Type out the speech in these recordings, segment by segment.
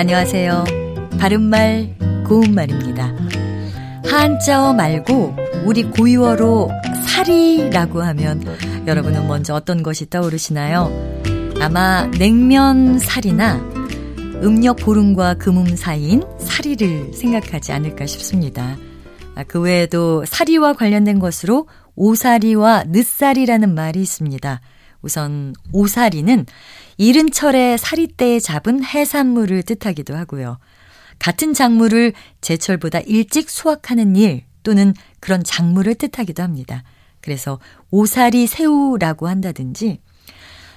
안녕하세요. 바른말, 고운말입니다. 한자어 말고 우리 고유어로 사리라고 하면 여러분은 먼저 어떤 것이 떠오르시나요? 아마 냉면 사리나 음력 보름과 금음 사이인 사리를 생각하지 않을까 싶습니다. 아, 그 외에도 사리와 관련된 것으로 오사리와 늦사리라는 말이 있습니다. 우선 오사리는 이른 철에 사리때에 잡은 해산물을 뜻하기도 하고요. 같은 작물을 제철보다 일찍 수확하는 일 또는 그런 작물을 뜻하기도 합니다. 그래서 오사리 새우라고 한다든지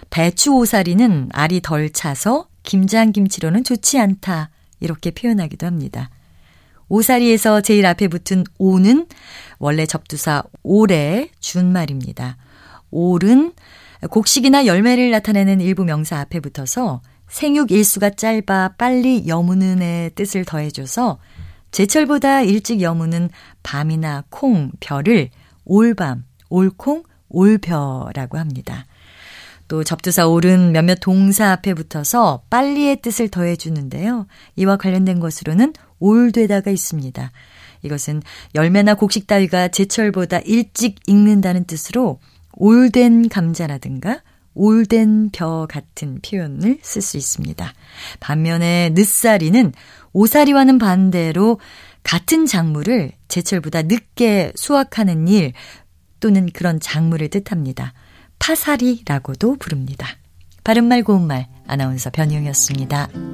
배추 오사리는 알이 덜 차서 김장김치로는 좋지 않다 이렇게 표현하기도 합니다. 오사리에서 제일 앞에 붙은 오는 원래 접두사 올의 준말입니다. 올은 곡식이나 열매를 나타내는 일부 명사 앞에 붙어서 생육 일수가 짧아 빨리 여무는의 뜻을 더해줘서 제철보다 일찍 여무는 밤이나 콩, 별을 올밤, 올콩, 올벼라고 합니다. 또 접두사 올은 몇몇 동사 앞에 붙어서 빨리의 뜻을 더해주는데요. 이와 관련된 것으로는 올되다가 있습니다. 이것은 열매나 곡식 따위가 제철보다 일찍 익는다는 뜻으로 올된 감자라든가 올된 벼 같은 표현을 쓸 수 있습니다. 반면에 늦사리는 오사리와는 반대로 같은 작물을 제철보다 늦게 수확하는 일 또는 그런 작물을 뜻합니다. 파사리라고도 부릅니다. 바른말 고운말 아나운서 변희영이었습니다.